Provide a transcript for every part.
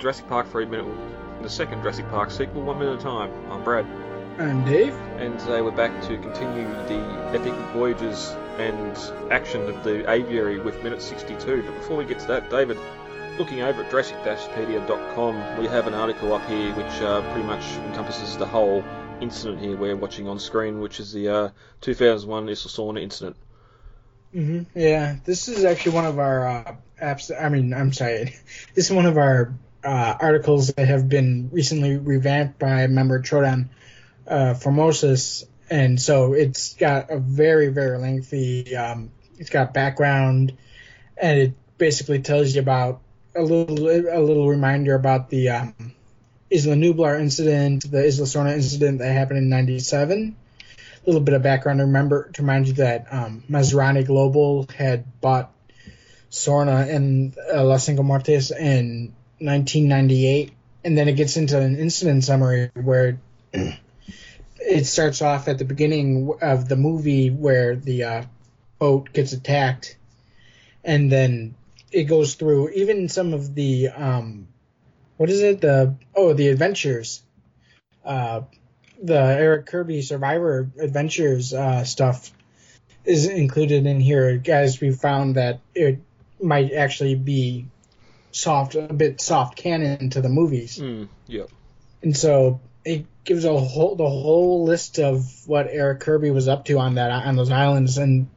Jurassic Park 3 Minute, the second Jurassic Park sequel, one minute at a time. I'm Brad. I'm Dave. And today we're back to continue the epic voyages and action of the aviary with minute 62. But before we get to that, David, looking over at Jurassic-pedia.com, we have an article up here which uh, pretty much encompasses the whole incident here we're watching on screen, which is the uh, 2001 Isla Sorna incident. Mm-hmm. Yeah, this is actually one of our uh, apps. I mean, I'm sorry, this is one of our uh, articles that have been recently revamped by member Troodon uh, Formosus, and so it's got a very very lengthy. Um, it's got background, and it basically tells you about a little a little reminder about the um, Isla Nublar incident, the Isla Sorna incident that happened in '97 a little bit of background. To remember to remind you that um, Masrani Global had bought Sorna and uh, Las Cinco Muertes in 1998, and then it gets into an incident summary where it starts off at the beginning of the movie where the uh, boat gets attacked, and then it goes through even some of the um, what is it the oh the adventures. Uh, the Eric Kirby Survivor Adventures uh, stuff is included in here, guys. We found that it might actually be soft, a bit soft canon to the movies. Mm, yep. And so it gives a whole the whole list of what Eric Kirby was up to on that on those islands, and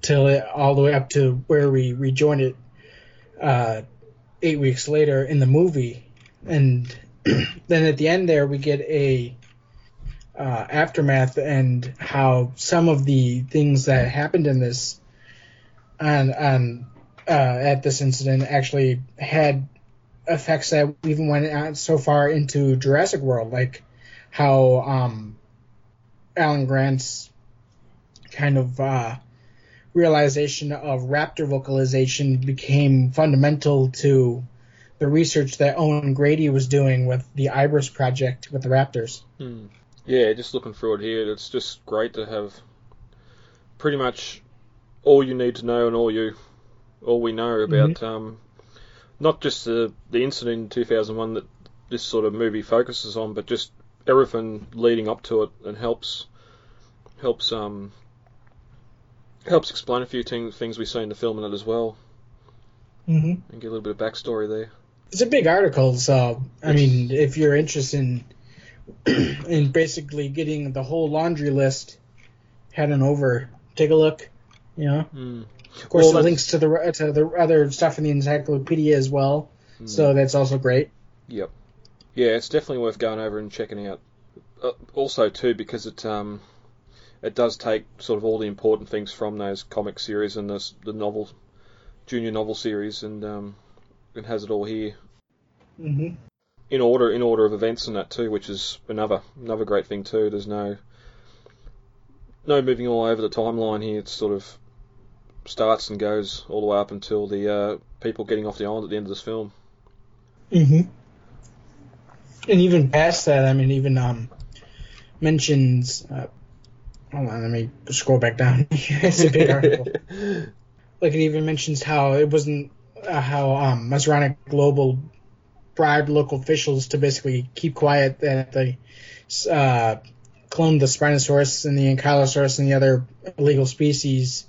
till it, all the way up to where we rejoined it uh, eight weeks later in the movie, and then at the end there we get a uh, aftermath and how some of the things that happened in this and on uh, at this incident actually had effects that even went out so far into Jurassic World, like how um, Alan Grant's kind of uh, realization of raptor vocalization became fundamental to the research that Owen Grady was doing with the Ibris project with the raptors. Hmm yeah, just looking through it here, it's just great to have pretty much all you need to know and all you all we know about mm-hmm. um, not just the the incident in 2001 that this sort of movie focuses on, but just everything leading up to it and helps helps um helps explain a few things things we see in the film in it as well, mm-hmm. and get a little bit of backstory there. It's a big article, so I mean, if you're interested in and basically getting the whole laundry list heading over. Take a look. You know. Mm. Of course, well, the links to the to the other stuff in the encyclopedia as well. Mm. So that's also great. Yep. Yeah, it's definitely worth going over and checking out. Uh, also, too, because it um, it does take sort of all the important things from those comic series and the the novel, junior novel series, and um, it has it all here. Mm-hmm in order in order of events and that too, which is another another great thing too. There's no no moving all over the timeline here. It's sort of starts and goes all the way up until the uh, people getting off the island at the end of this film. Mm-hmm. And even past that, I mean, even um, mentions. Uh, hold on, let me scroll back down. it's a big article. like it even mentions how it wasn't uh, how um, Masrani Global bribed local officials to basically keep quiet that they uh, cloned the Spinosaurus and the Ankylosaurus and the other illegal species,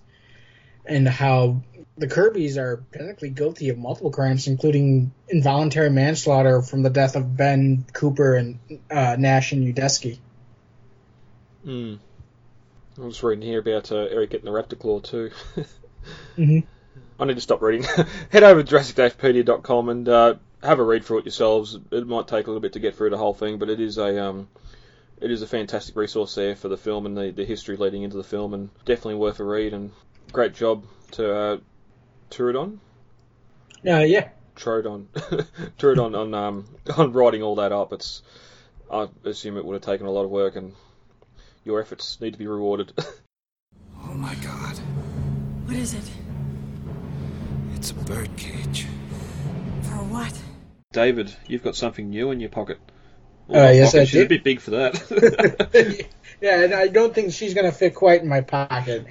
and how the Kirbys are technically guilty of multiple crimes, including involuntary manslaughter from the death of Ben Cooper and uh, Nash and Udesky. Hmm. I was reading here about uh, Eric getting the raptor claw too. mm-hmm. I need to stop reading. Head over to JurassicDavePedia.com and uh, have a read through it yourselves. It might take a little bit to get through the whole thing, but it is a um, it is a fantastic resource there for the film and the, the history leading into the film, and definitely worth a read. And great job to uh, Turidon. Uh, yeah. Troodon, Turidon on um, on writing all that up. It's I assume it would have taken a lot of work, and your efforts need to be rewarded. oh my God! What is it? It's a birdcage. For what? David, you've got something new in your pocket. Oh, uh, yes, I She's did. a bit big for that. yeah, and I don't think she's going to fit quite in my pocket.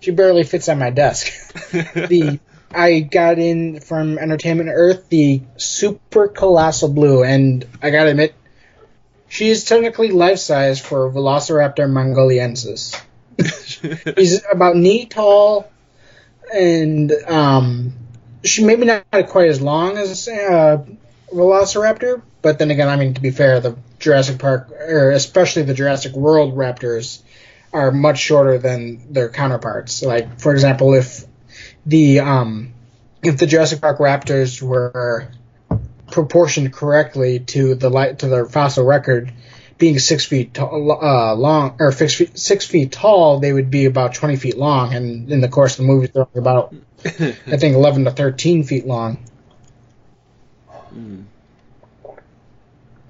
She barely fits on my desk. the I got in from Entertainment Earth the Super Colossal Blue, and I gotta admit, she is technically life size for Velociraptor mongoliensis. He's about knee tall, and um, she maybe not quite as long as uh, Velociraptor, but then again, I mean to be fair, the Jurassic Park, or especially the Jurassic World raptors, are much shorter than their counterparts. Like for example, if the um, if the Jurassic Park raptors were proportioned correctly to the light to their fossil record, being six feet tall, uh, long or six feet, six feet tall, they would be about twenty feet long, and in the course of the movie, they're about I think eleven to thirteen feet long.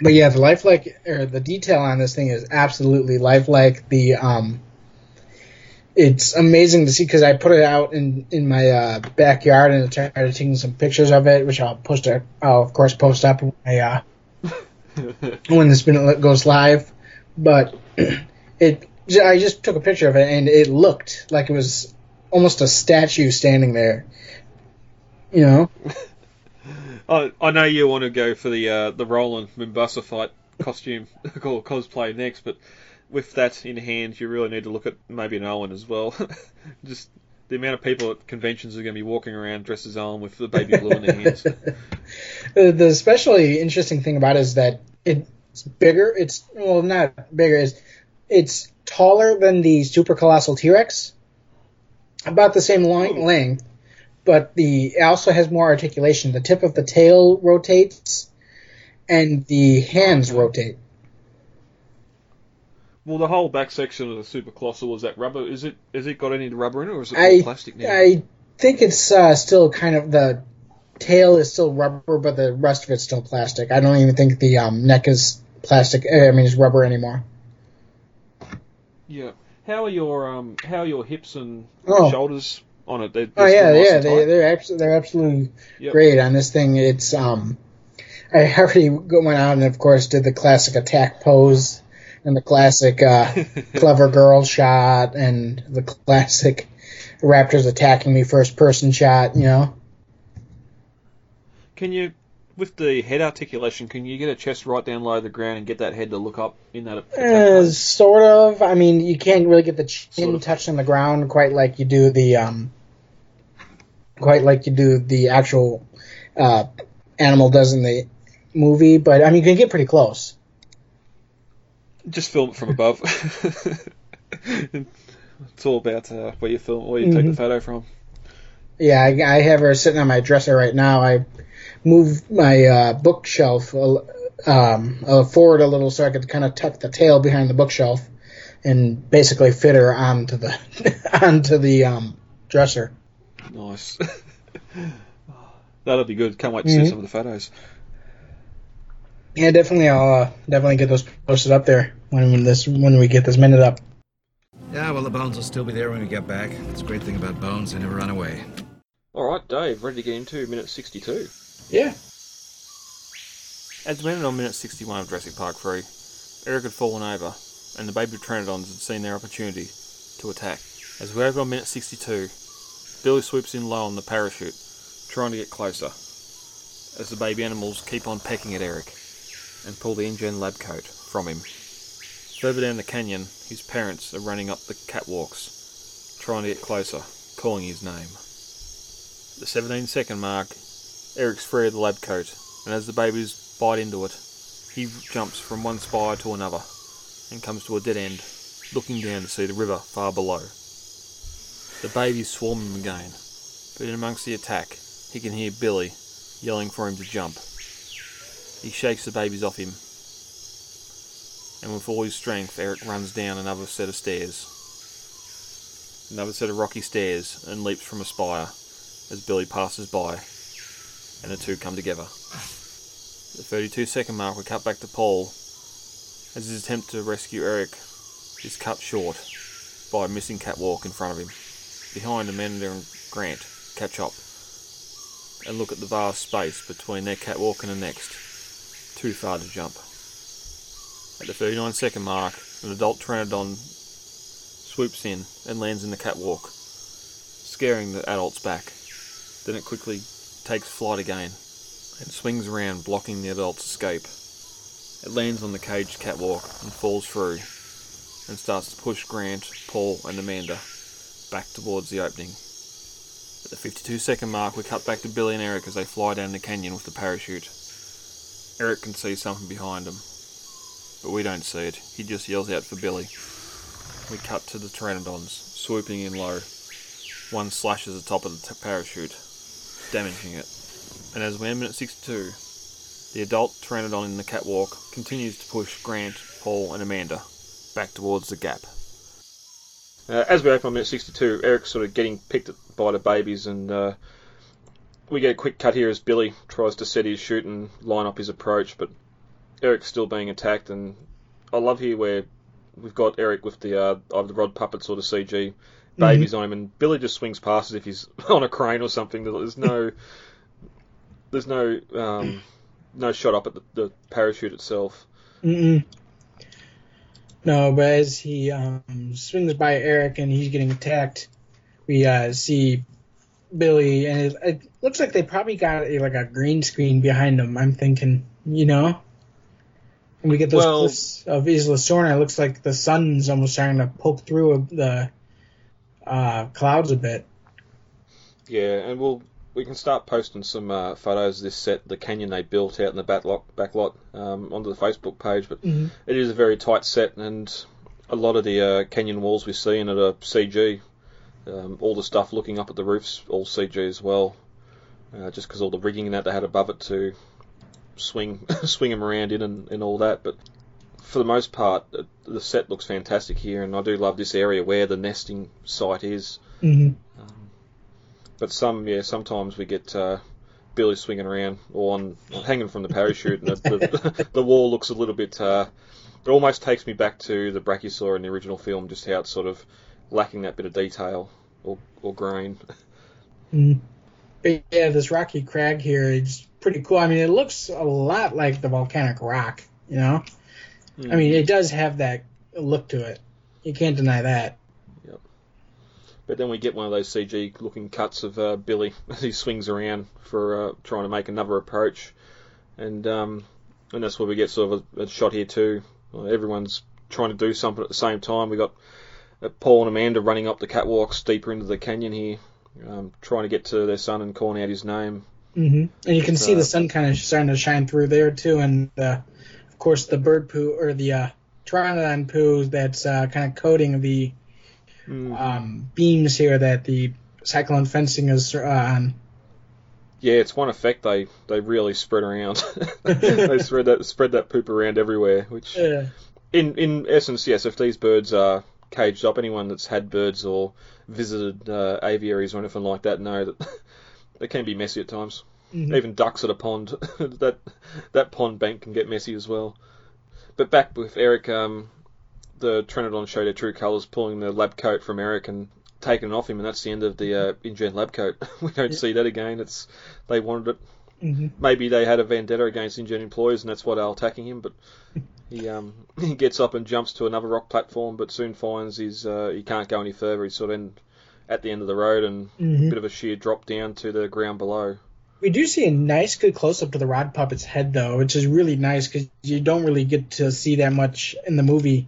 But yeah, the lifelike or the detail on this thing is absolutely lifelike. The um, it's amazing to see because I put it out in in my uh, backyard and I started taking some pictures of it, which I'll post. it- I'll of course post up when I, uh, when this minute goes live. But it, I just took a picture of it and it looked like it was almost a statue standing there. You know, I, I know you want to go for the uh, the Roland Mombasa fight costume or cosplay next, but with that in hand, you really need to look at maybe an Owen as well. Just the amount of people at conventions are going to be walking around dressed as Owen with the baby blue in their hands. the, the especially interesting thing about it is that it's bigger. It's well, not bigger. Is it's taller than the super colossal T Rex, about the same long, Oh. length, but the it also has more articulation. The tip of the tail rotates, and the hands rotate. Well, the whole back section of the Super Colossal is that rubber. Is it? Has it got any rubber in it, or is it I all plastic now? I think it's uh, still kind of the tail is still rubber, but the rest of it's still plastic. I don't even think the um, neck is plastic. I mean, it's rubber anymore. Yeah. How are your um? How are your hips and Oh. shoulders on it? They're, Oh yeah, yeah, they they're abs- they're absolutely Yep. great on this thing. It's um, I already went out and of course did the classic attack pose and the classic uh, clever girl shot and the classic raptors attacking me first person shot. You know, Can you, with the head articulation, can you get a chest right down low to the ground and get that head to look up in that? uh, sort of. I mean, you can't really get the chin Sort of. touched on the ground quite like you do the um, quite like you do the actual uh, animal does in the movie. But I mean, you can get pretty close. Just film it from above. it's all about uh, where you film, where you take the Mhm. photo from. Yeah, I, I have her sitting on my dresser right now. I moved my uh, bookshelf um, uh, forward a little so I could kind of tuck the tail behind the bookshelf and basically fit her onto the onto the um, dresser. Nice. That'll be good. Can't wait to Mhm. see some of the photos. Yeah, definitely. I'll uh, definitely get those posted up there when this when we get this minute up. Yeah, well, the bones will still be there when we get back. That's a great thing about bones, they never run away. All right, Dave, ready to get into minute 62. Yeah. As mentioned on minute 61 of Jurassic Park 3, Eric had fallen over, and the baby Pteranodons had seen their opportunity to attack. As we open on minute 62, Billy swoops in low on the parachute, trying to get closer, as the baby animals keep on pecking at Eric, and pull the InGen lab coat from him. Further down the canyon, his parents are running up the catwalks, trying to get closer, calling his name. The 17 second mark, Eric's free of the lab coat, and as the babies bite into it, he jumps from one spire to another and comes to a dead end, looking down to see the river far below. The babies swarm him again, but in amongst the attack, he can hear Billy yelling for him to jump. He shakes the babies off him, and with all his strength, Eric runs down another set of stairs. Another set of rocky stairs, and leaps from a spire as Billy passes by, and the two come together. The 32 second mark we cut back to Paul as his attempt to rescue Eric is cut short by a missing catwalk in front of him. Behind Amanda and Grant catch up and look at the vast space between their catwalk and the next. Too far to jump. At the 39 second mark, an adult Pteranodon swoops in and lands in the catwalk, scaring the adults back. Then it quickly takes flight again and swings around, blocking the adult's escape. It lands on the caged catwalk and falls through and starts to push Grant, Paul, and Amanda back towards the opening. At the 52 second mark, we cut back to Billy and Eric as they fly down the canyon with the parachute. Eric can see something behind him, but we don't see it. He just yells out for Billy. We cut to the Pteranodons, swooping in low. One slashes the top of the t- parachute, damaging it. And as we end minute 62, the adult Pteranodon in the catwalk continues to push Grant, Paul, and Amanda back towards the gap. Uh, as we open on minute 62, Eric's sort of getting picked by the babies, and uh, we get a quick cut here as Billy tries to set his shoot and line up his approach, but Eric's still being attacked, and I love here where we've got Eric with the uh, the rod puppet sort of CG babies on him, and Billy just swings past as if he's on a crane or something. There's no, there's no, um, no shot up at the, the parachute itself. Mm-mm. No, but as he um, swings by Eric and he's getting attacked, we uh, see Billy, and it, it looks like they probably got a, like a green screen behind them. I'm thinking, you know, and we get those Well- cliffs of Isla Sorna. It looks like the sun's almost starting to poke through the uh, clouds a bit. Yeah, and we'll we can start posting some uh, photos of this set, the canyon they built out in the back lot, back lot um, onto the Facebook page. But Mhm. it is a very tight set, and a lot of the uh, canyon walls we see in it are CG. Um, all the stuff looking up at the roofs, all CG as well. Uh, just because all the rigging and that they had above it to swing swing them around in and, and all that. But for the most part, the set looks fantastic here, and I do love this area where the nesting site is. hmm But some, yeah, sometimes we get uh, Billy swinging around or on hanging from the parachute, and the, the, the wall looks a little bit. Uh, it almost takes me back to the Brachiosaur in the original film, just how it's sort of lacking that bit of detail or, or grain. hmm But yeah, this rocky crag here is pretty cool. I mean, it looks a lot like the volcanic rock, you know. I mean, it does have that look to it. You can't deny that. Yep. But then we get one of those CG looking cuts of uh, Billy as he swings around for uh, trying to make another approach, and um, and that's where we get sort of a, a shot here too. Well, everyone's trying to do something at the same time. We got uh, Paul and Amanda running up the catwalks deeper into the canyon here, um, trying to get to their son and calling out his name. Mm-hmm. And you can see Uh, the sun kind of starting to shine through there too, and uh, course the bird poo or the uh, pteranodon poo that's uh, kind of coating the um, beams here that the cyclone fencing is uh, on. Yeah, it's one effect they, they really spread around. they spread that spread that poop around everywhere, which Uh, in in essence, yes, if these birds are caged up, anyone that's had birds or visited uh, aviaries or anything like that know that they can be messy at times. Mhm. Even ducks at a pond, that that pond bank can get messy as well. But back with Eric, um, the Pteranodon showed their true colours, pulling the lab coat from Eric and taking it off him, and that's the end of the uh, InGen lab coat. we don't see that again. It's they wanted it mhm. maybe they had a vendetta against InGen employees and that's why they're attacking him. But he um, he gets up and jumps to another rock platform, but soon finds he's uh, he can't go any further. He's sort of in, at the end of the road and Mhm. a bit of a sheer drop down to the ground below. We do see a nice, good close up to the rod puppet's head, though, which is really nice because you don't really get to see that much in the movie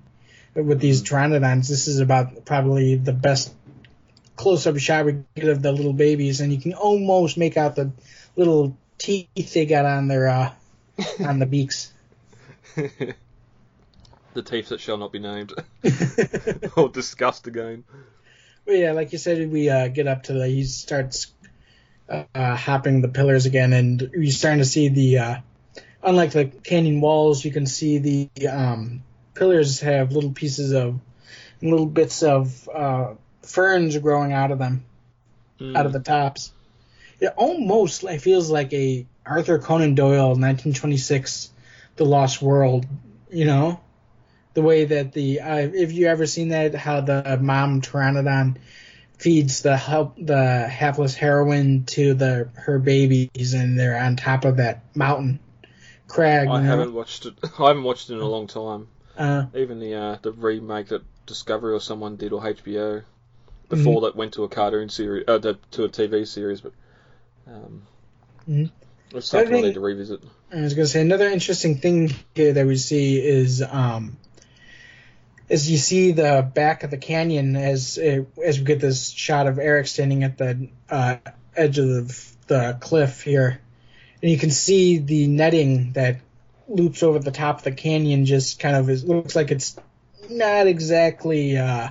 with these pteranodons. This is about probably the best close up shot we get of the little babies, and you can almost make out the little teeth they got on their uh, on the beaks. the teeth that shall not be named or discussed again. But yeah, like you said, we uh, get up to the. He starts uh, hopping the pillars again, and you're starting to see the. Uh, unlike the canyon walls, you can see the um, pillars have little pieces of, little bits of uh, ferns growing out of them, out of the tops. It almost like, feels like a Arthur Conan Doyle 1926, The Lost World. You know, the way that the uh, if you ever seen that how the mom pteranodon feeds the help the hapless heroine to the her babies and they're on top of that mountain crag. I haven't watched it. I haven't watched it in a long time. Uh, Even the uh, the remake that Discovery or someone did or HBO before that went to a cartoon series, uh, to to a TV series. But Um, Mhm. It's something I need to revisit. I was going to say another interesting thing here that we see is um, is you see the back of the canyon as uh, as we get this shot of Eric standing at the uh, edge of the, the cliff here, and you can see the netting that loops over the top of the canyon. Just kind of is, looks like it's not exactly uh,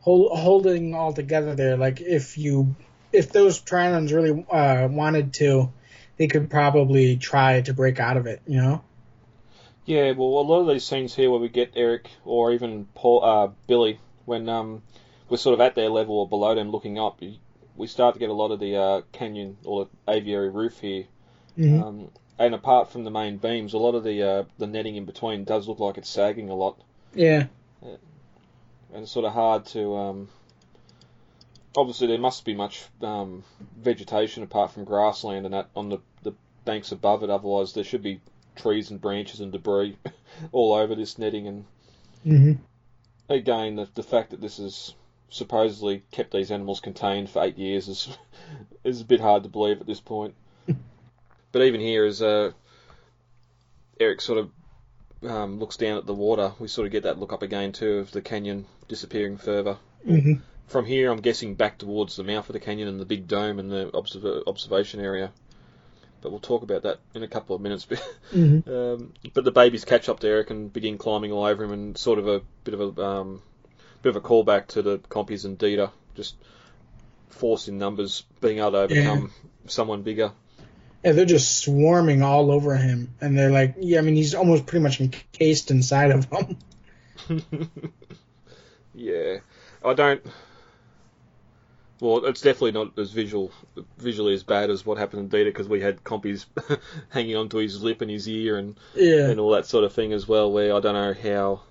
hold, holding all together there. Like if you if those Trilons really uh, wanted to they could probably try to break out of it, you know? Yeah, well, a lot of these scenes here where we get Eric or even Paul, uh, Billy, when um, we're sort of at their level or below them looking up, we start to get a lot of the uh, canyon or the aviary roof here. Mhm. Um, and apart from the main beams, a lot of the uh, the netting in between does look like it's sagging a lot, Yeah. and it's sort of hard to. Um, obviously, there must be much um, vegetation apart from grassland and that on the, the banks above it. Otherwise, there should be trees and branches and debris all over this netting. And hmm again, the, the fact that this is supposedly kept these animals contained for eight years is is a bit hard to believe at this point. but even here, as uh, Eric sort of um, looks down at the water, we sort of get that look up again too of the canyon disappearing further. hmm From here, I'm guessing back towards the mouth of the canyon and the big dome and the observ- observation area. But we'll talk about that in a couple of minutes. hmm Um, but the babies catch up to Eric and begin climbing all over him, and sort of a bit of a um, bit of a callback to the compies and Dieter, just force in numbers, being able to overcome someone bigger. Yeah, they're just swarming all over him, and they're like, yeah, I mean, he's almost pretty much encased inside of them. yeah, I don't. Well, it's definitely not as visual, visually as bad as what happened in Dieter because we had compies hanging onto his lip and his ear and Yeah. and all that sort of thing as well. Where I don't know how,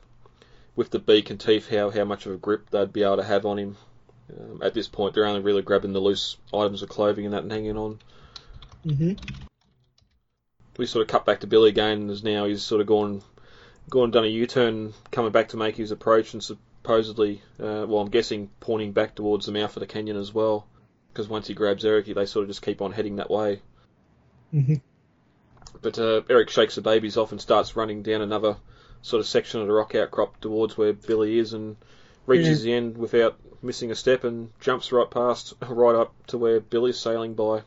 with the beak and teeth, how how much of a grip they'd be able to have on him. Um, at this point, they're only really grabbing the loose items of clothing and that and hanging on. hmm We sort of cut back to Billy again, as now he's sort of gone, gone done a U-turn, coming back to make his approach, and supposedly, uh, well, I'm guessing pointing back towards the mouth of the canyon as well. Because once he grabs Eric, they sort of just keep on heading that way. hmm But uh, Eric shakes the babies off and starts running down another sort of section of the rock outcrop towards where Billy is and reaches the end without missing a step and jumps right past, right up to where Billy's sailing by.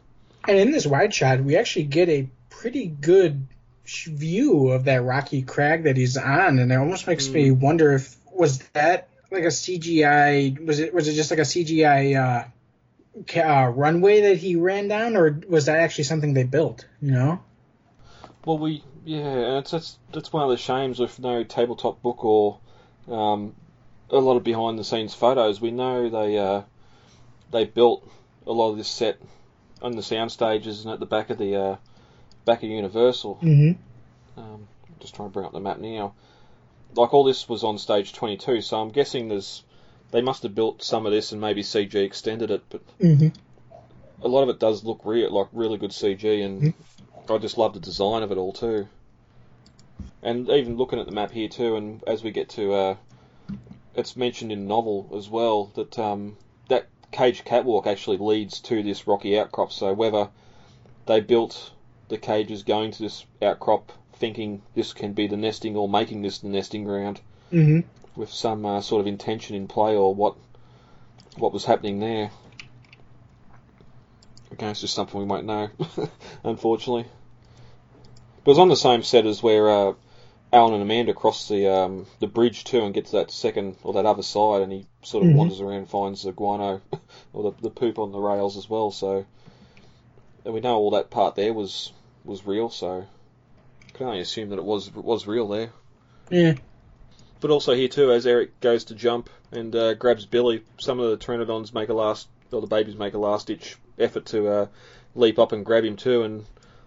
And in this wide shot, we actually get a pretty good view of that rocky crag that he's on, and it almost makes me wonder if was that like a CGI? Was it was it just like a CGI uh, ca- uh, runway that he ran down, or was that actually something they built? You know? Well, we yeah, and it's that's that's one of the shames with no tabletop book or um, a lot of behind the scenes photos. We know they uh, they built a lot of this set on the sound stages and at the back of the uh, back of Universal. Mm-hmm. Um, just trying to bring up the map now. Like all this was on stage 22, so I'm guessing there's they must have built some of this and maybe CG extended it, but Mm-hmm. a lot of it does look real, like really good CG, and I just love the design of it all too. And even looking at the map here too, and as we get to, uh, it's mentioned in the novel as well that um, that cage catwalk actually leads to this rocky outcrop. So whether they built the cages going to this outcrop, thinking this can be the nesting, or making this the nesting ground, Mm-hmm. with some uh, sort of intention in play, or what what was happening there. Okay, it's just something we won't know, unfortunately. But it was on the same set as where uh, Alan and Amanda cross the um, the bridge too and get to that second or that other side, and he sort of Mhm. wanders around and finds the guano or the, the poop on the rails as well. So, and we know all that part there was was real. So, can only assume that it was was real there. Yeah. But also here too, as Eric goes to jump and uh, grabs Billy, some of the Pteranodons make a last, or the babies make a last ditch effort to uh, leap up and grab him too. And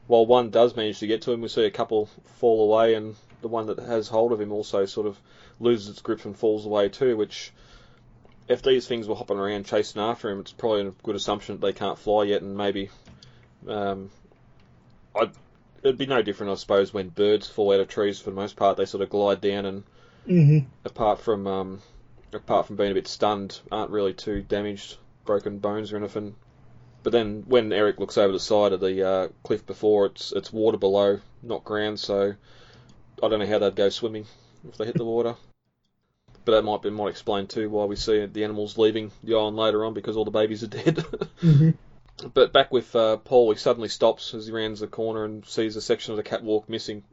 while one does manage to get to him, we see a couple fall away, and the one that has hold of him also sort of loses its grip and falls away too. Which, if these things were hopping around chasing after him, it's probably a good assumption that they can't fly yet, and maybe um, I'd, it'd be no different, I suppose, when birds fall out of trees. For the most part, they sort of glide down and Mm-hmm. apart from um, apart from being a bit stunned, aren't really too damaged, broken bones or anything. but then when Eric looks over the side of the uh, cliff before, it's it's water below, not ground. So I don't know how they'd go swimming if they hit the water. But that might be might explain too why we see the animals leaving the island later on because all the babies are dead. Mm-hmm. But back with uh, Paul, he suddenly stops as he rounds the corner and sees a section of the catwalk missing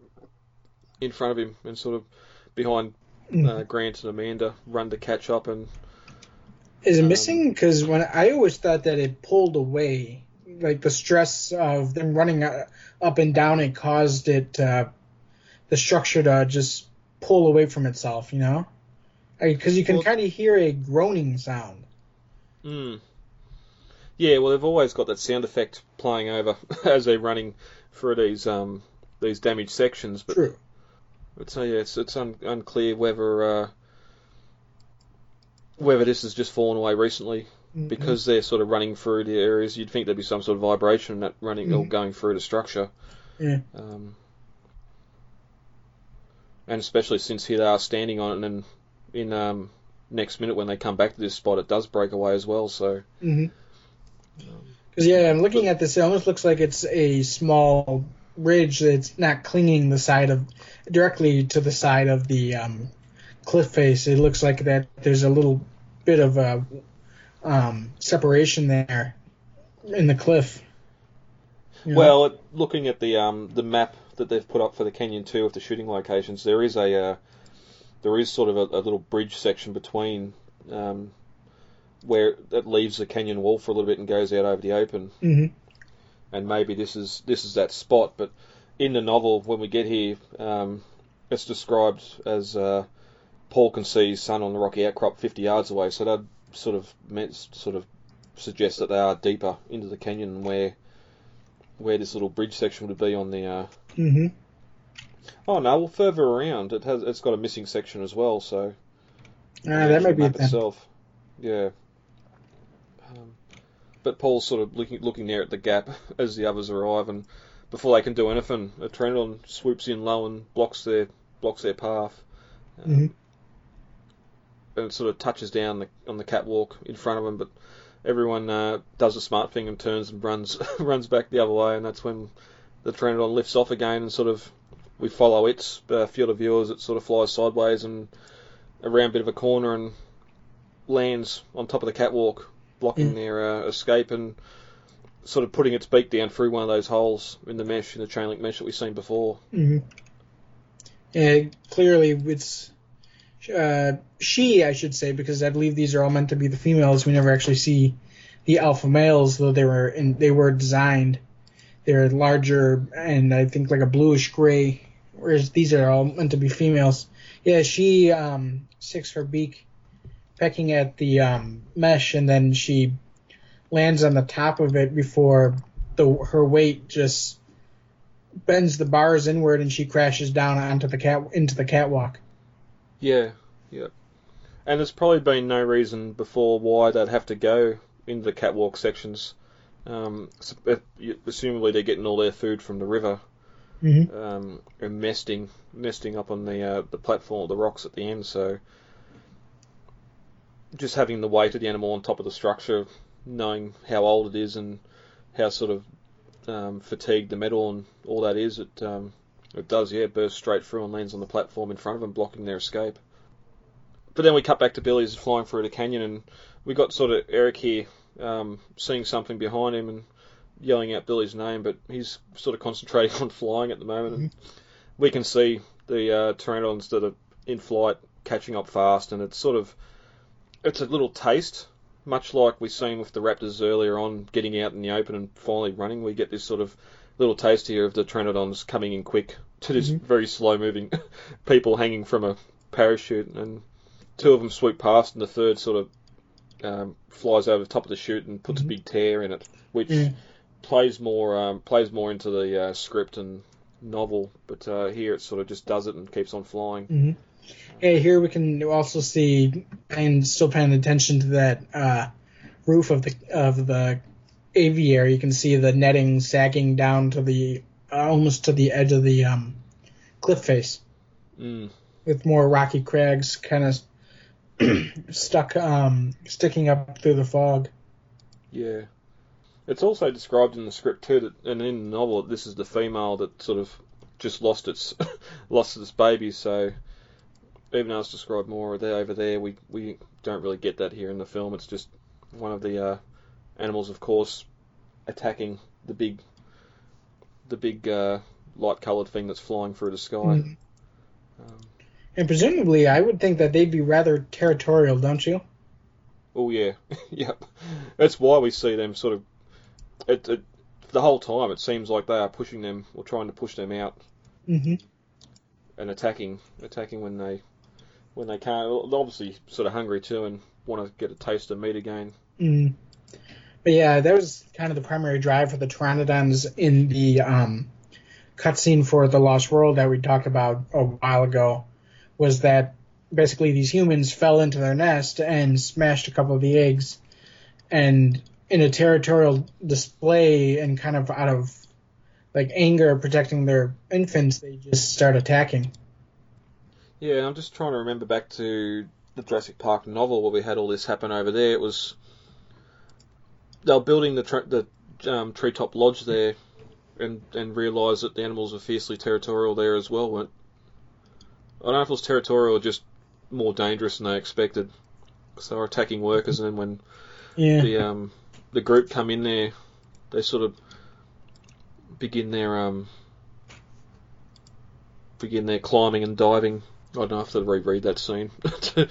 in front of him, and sort of behind uh, Grant and Amanda run to catch up. And Is it Um, missing? Because when I always thought that it pulled away, like the stress of them running up and down, it caused it uh, the structure to just pull away from itself. You know, because you can Well- kind of hear a groaning sound. mm, yeah, well, they've always got that sound effect playing over as they're running through these um, these damaged sections. But True. So yeah, it's it's un, unclear whether uh, whether this has just fallen away recently Mm-hmm. because they're sort of running through the areas. You'd think there'd be some sort of vibration that running or Mhm. going through the structure. Yeah. Um, and especially since here they are standing on it, and then in um, next minute when they come back to this spot, it does break away as well. So Mm-hmm. Because yeah, I'm looking at this. It almost looks like it's a small ridge that's not clinging the side of directly to the side of the um, cliff face. It looks like that there's a little bit of a um, separation there in the cliff. You know? Well, looking at the um, the map that they've put up for the Canyon Two of the shooting locations, there is a uh, there is sort of a, a little bridge section between um, where it leaves the canyon wall for a little bit and goes out over the open, Mhm. and maybe this is this is that spot. But in the novel, when we get here, um, it's described as uh, Paul can see his son on the rocky outcrop 50 yards away. So that sort of meant, sort of suggests that they are deeper into the canyon where where this little bridge section would be on the. Uh... Mhm. Oh no, well further around it has it's got a missing section as well. So Ah, that might be it itself. Yeah. But Paul's sort of looking looking there at the gap as the others arrive, and before they can do anything, a Pteranodon swoops in low and blocks their blocks their path. Um, Mhm. And it sort of touches down the, on the catwalk in front of them, but everyone uh, does a smart thing and turns and runs runs back the other way, and that's when the Pteranodon lifts off again and sort of we follow its uh, field of view as it sort of flies sideways and around a bit of a corner and lands on top of the catwalk, blocking Mm. their uh, escape and sort of putting its beak down through one of those holes in the mesh, in the chain link mesh that we've seen before. hmm Yeah, clearly it's uh, she, I should say, because I believe these are all meant to be the females. We never actually see the alpha males, though they were in, they were designed. They're larger and I think like a bluish gray, whereas these are all meant to be females. Yeah, she um, sticks her beak, pecking at the um, mesh, and then she lands on the top of it before the her weight just bends the bars inward and she crashes down onto the cat into the catwalk. Yeah, yeah. And there's probably been no reason before why they'd have to go into the catwalk sections. Um, s- uh, they're getting all their food from the river Mm-hmm. um, and nesting, nesting up on the uh, the platform, the rocks at the end. So just having the weight of the animal on top of the structure, knowing how old it is and how sort of um, fatigued the metal and all that is, it um, it does yeah burst straight through and lands on the platform in front of them, blocking their escape. But then we cut back to Billy's flying through the canyon, and we got sort of Eric here um, seeing something behind him and yelling out Billy's name, but he's sort of concentrating on flying at the moment. And we can see the uh, pteranodons that are in flight catching up fast, and it's sort of it's a little taste, much like we've seen with the raptors earlier on, getting out in the open and finally running. We get this sort of little taste here of the pteranodons coming in quick to this very slow moving people hanging from a parachute, and two of them swoop past, and the third sort of um, flies over the top of the chute and puts a big tear in it, which Yeah. plays more um, plays more into the uh, script and novel, but uh, here it sort of just does it and keeps on flying. Yeah, here we can also see and still paying attention to that uh, roof of the of the aviary. You can see the netting sagging down to the uh, almost to the edge of the um, cliff face, Mm. with more rocky crags kind of stuck um, sticking up through the fog. Yeah. It's also described in the script too, that, and in the novel, this is the female that sort of just lost its lost its baby. So even though it's described more there over there, we we don't really get that here in the film. It's just one of the uh, animals, of course, attacking the big the big uh, light coloured thing that's flying through the sky. Mhm. And presumably, I would think that they'd be rather territorial, don't you? Oh yeah, yep. That's why we see them sort of. It, it, the whole time it seems like they are pushing them or trying to push them out Mm-hmm. and attacking, attacking when they when they can't. They're obviously sort of hungry too and want to get a taste of meat again. Mm. But yeah, that was kind of the primary drive for the Pteranodons in the um, cutscene for the Lost World that we talked about a while ago. Was that basically these humans fell into their nest and smashed a couple of the eggs, and in a territorial display and kind of out of like anger protecting their infants, they just start attacking. Yeah, and I'm just trying to remember back to the Jurassic Park novel where we had all this happen over there. It was they were building the tre- the um, treetop lodge there, and and realised that the animals were fiercely territorial there as well. Weren't I don't know if it was territorial or just more dangerous than they expected. So they were attacking workers, and then when Yeah. the um the group come in there, they sort of begin their um begin their climbing and diving. Don't know if to reread that scene to,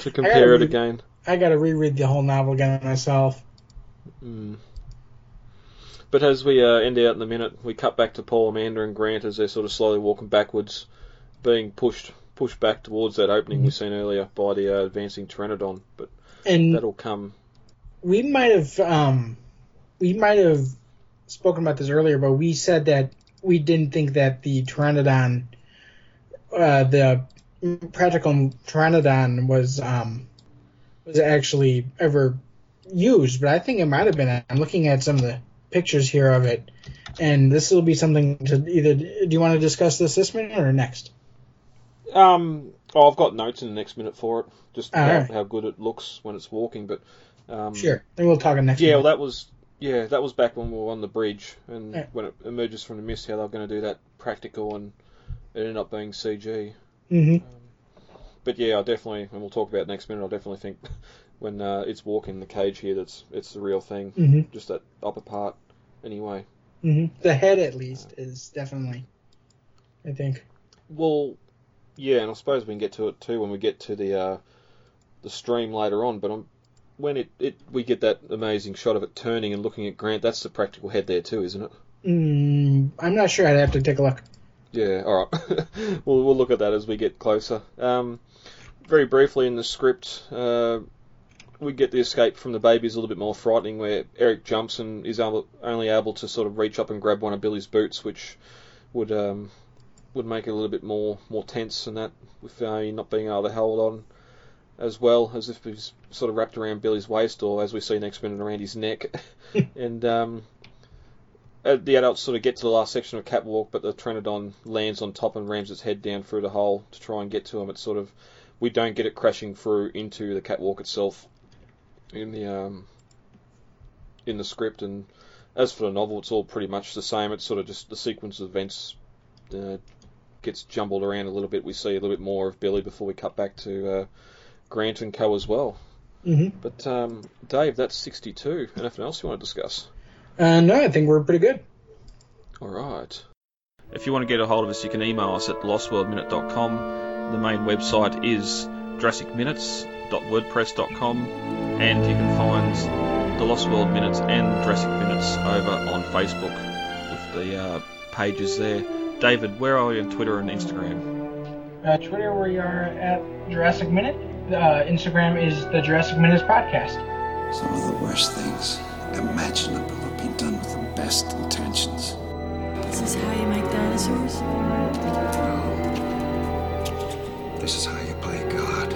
to compare it again. I got to reread the whole novel again myself. Mm. But as we uh, end out in a minute, we cut back to Paul, Amanda, and Grant as they're sort of slowly walking backwards, being pushed pushed back towards that opening we seen earlier by the uh, advancing Pteranodon. But And that'll come. we might have um, we might have spoken about this earlier, but we said that we didn't think that the Pteranodon, uh, the practical Pteranodon was um, was actually ever used, but I think it might have been. I'm looking at some of the pictures here of it, and this will be something to either. Do you want to discuss this this minute or next? Um, oh, I've got notes in the next minute for it, just about right. how good it looks when it's walking. But um, Sure. Then we'll talk in next. Yeah, well, that was yeah, that was back when we were on the bridge, and when it emerges from the mist, how they're going to do that practical, and it ended up being CG. Mhm. But yeah, I definitely, and we'll talk about it next minute. I definitely think when uh, it's walking the cage here, that's it's the real thing. Mhm. Just that upper part, anyway. Mhm. The head, at least, is definitely. I think. Well, yeah, and I suppose we can get to it too when we get to the uh, the stream later on. But um when it, it we get that amazing shot of it turning and looking at Grant, that's the practical head there too, isn't it? Mm, I'm not sure. I'd have to take a look. Yeah, all right. we'll we'll look at that as we get closer. Um, very briefly in the script, uh, we get the escape from the babies a little bit more frightening, where Eric jumps and is able, only able to sort of reach up and grab one of Billy's boots, which would um, would make it a little bit more more tense than that, with uh, not being able to hold on as well as if he's sort of wrapped around Billy's waist, or as we see next minute around his neck, and um, the adults sort of get to the last section of catwalk, but the Pteranodon lands on top and rams its head down through the hole to try and get to him. It's sort of we don't get it crashing through into the catwalk itself in the um, in the script. And as for the novel, it's all pretty much the same. It's sort of just the sequence of events uh, gets jumbled around a little bit. We see a little bit more of Billy before we cut back to uh, Grant and Co. as well. hmm But um, Dave, that's 62. Anything else you want to discuss? Uh, no, I think we're pretty good. All right. If you want to get a hold of us, you can email us at lostworldminute.com. The main website is jurassicminutes.wordpress.com, and you can find the Lost World Minutes and Jurassic Minutes over on Facebook with the uh, pages there. David, where are you on Twitter and Instagram? Uh, Twitter, we are at Jurassic Minute. Uh, Instagram is the Jurassic Minutes Podcast. Some of the worst things imaginable have been done with the best intentions. This is how you make dinosaurs? This is how you play God.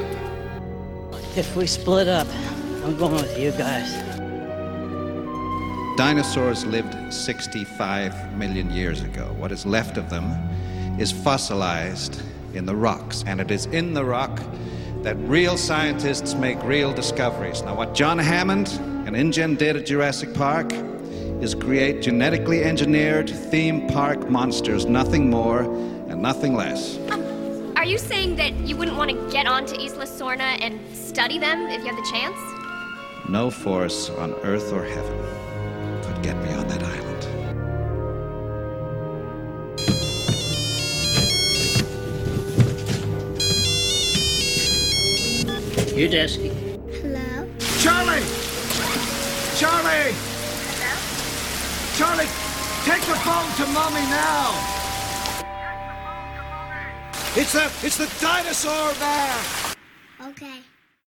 If we split up, I'm going with you guys. Dinosaurs lived 65 million years ago. What is left of them is fossilized in the rocks, and it is in the rock that real scientists make real discoveries. Now, what John Hammond and InGen did at Jurassic Park is create genetically engineered theme park monsters, nothing more and nothing less. Um, are you saying that you wouldn't want to get onto Isla Sorna and study them if you had the chance? No force on earth or heaven could get me on that island. You're Dusky. Hello? Charlie! Charlie! Charlie, take the phone to mommy now! It's the it's the dinosaur man!